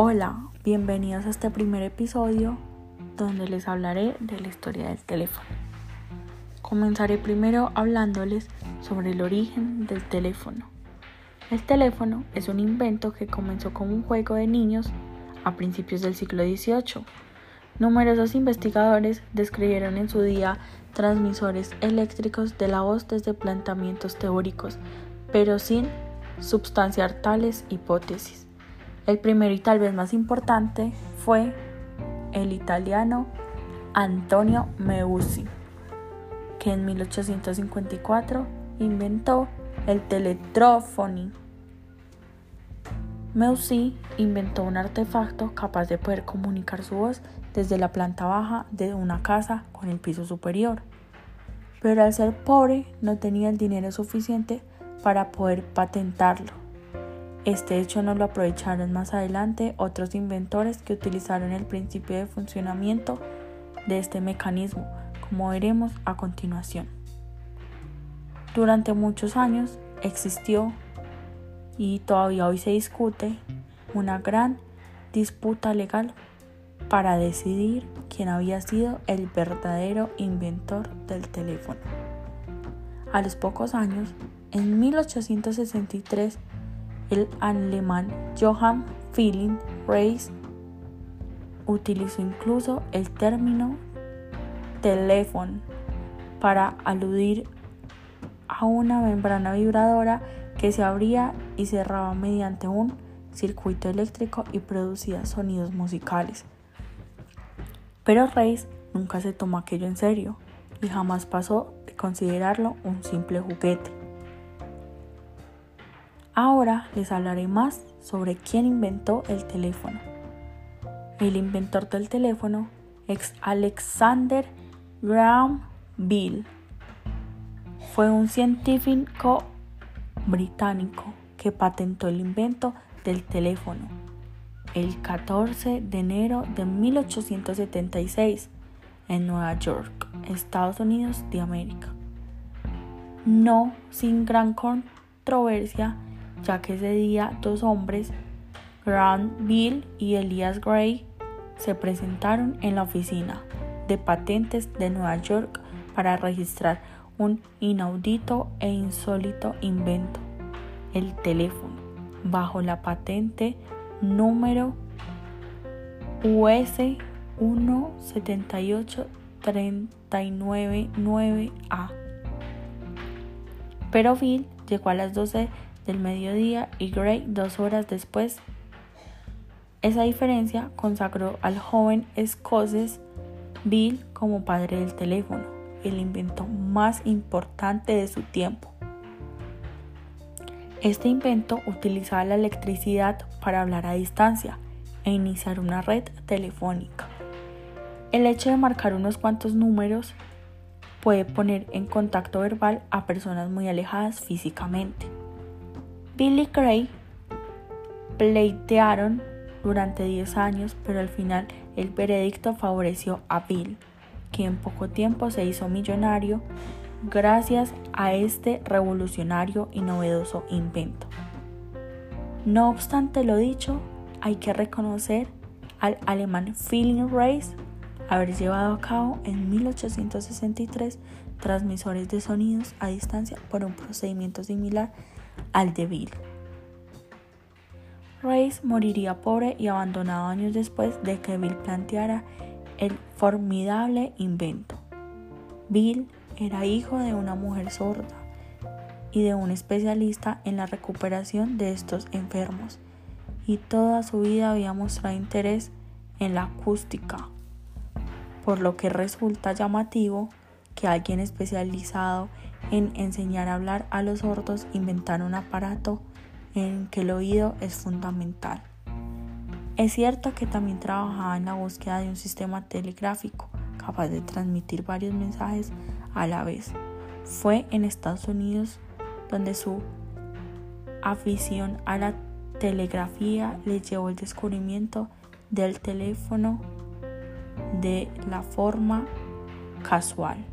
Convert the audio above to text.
Hola, bienvenidos a este primer episodio donde les hablaré de la historia del teléfono. Comenzaré primero hablándoles sobre el origen del teléfono. El teléfono es un invento que comenzó como un juego de niños a principios del siglo XVIII. Numerosos investigadores describieron en su día transmisores eléctricos de la voz desde planteamientos teóricos, pero sin substanciar tales hipótesis. El primero y tal vez más importante fue el italiano Antonio Meucci, que en 1854 inventó el teletrófono. Meucci inventó un artefacto capaz de poder comunicar su voz desde la planta baja de una casa con el piso superior. Pero al ser pobre no tenía el dinero suficiente para poder patentarlo. Este hecho no lo aprovecharon más adelante otros inventores que utilizaron el principio de funcionamiento de este mecanismo, como veremos a continuación. Durante muchos años existió y todavía hoy se discute una gran disputa legal para decidir quién había sido el verdadero inventor del teléfono. A los pocos años, en 1863, el alemán Johann Philipp Reis utilizó incluso el término teléfono para aludir a una membrana vibradora que se abría y cerraba mediante un circuito eléctrico y producía sonidos musicales. Pero Reis nunca se tomó aquello en serio y jamás pasó de considerarlo un simple juguete. Ahora les hablaré más sobre quién inventó el teléfono. El inventor del teléfono Alexander Graham Bell. Fue un científico británico que patentó el invento del teléfono el 14 de enero de 1876 en Nueva York, Estados Unidos de América. No sin gran controversia, ya que ese día dos hombres, Grant Bill y Elias Gray, se presentaron en la oficina de patentes de Nueva York para registrar un inaudito e insólito invento, el teléfono, bajo la patente número US 178399A. Pero Bill llegó a las 12 del mediodía y Gray dos horas después. Esa diferencia consagró al joven escocés Bill como padre del teléfono, el invento más importante de su tiempo. Este invento utilizaba la electricidad para hablar a distancia e iniciar una red telefónica. El hecho de marcar unos cuantos números puede poner en contacto verbal a personas muy alejadas físicamente. Billy Gray pleitearon durante 10 años, pero al final el veredicto favoreció a Bill, que en poco tiempo se hizo millonario gracias a este revolucionario y novedoso invento. No obstante lo dicho, hay que reconocer al alemán Philipp Reis haber llevado a cabo en 1863 transmisores de sonidos a distancia por un procedimiento similar al de Bill. Reis moriría pobre y abandonado años después de que Bill planteara el formidable invento. Bill era hijo de una mujer sorda y de un especialista en la recuperación de estos enfermos, y toda su vida había mostrado interés en la acústica, por lo que resulta llamativo que alguien especializado en enseñar a hablar a los sordos inventara un aparato en que el oído es fundamental. Es cierto que también trabajaba en la búsqueda de un sistema telegráfico capaz de transmitir varios mensajes a la vez. Fue en Estados Unidos donde su afición a la telegrafía le llevó el descubrimiento del teléfono de la forma casual.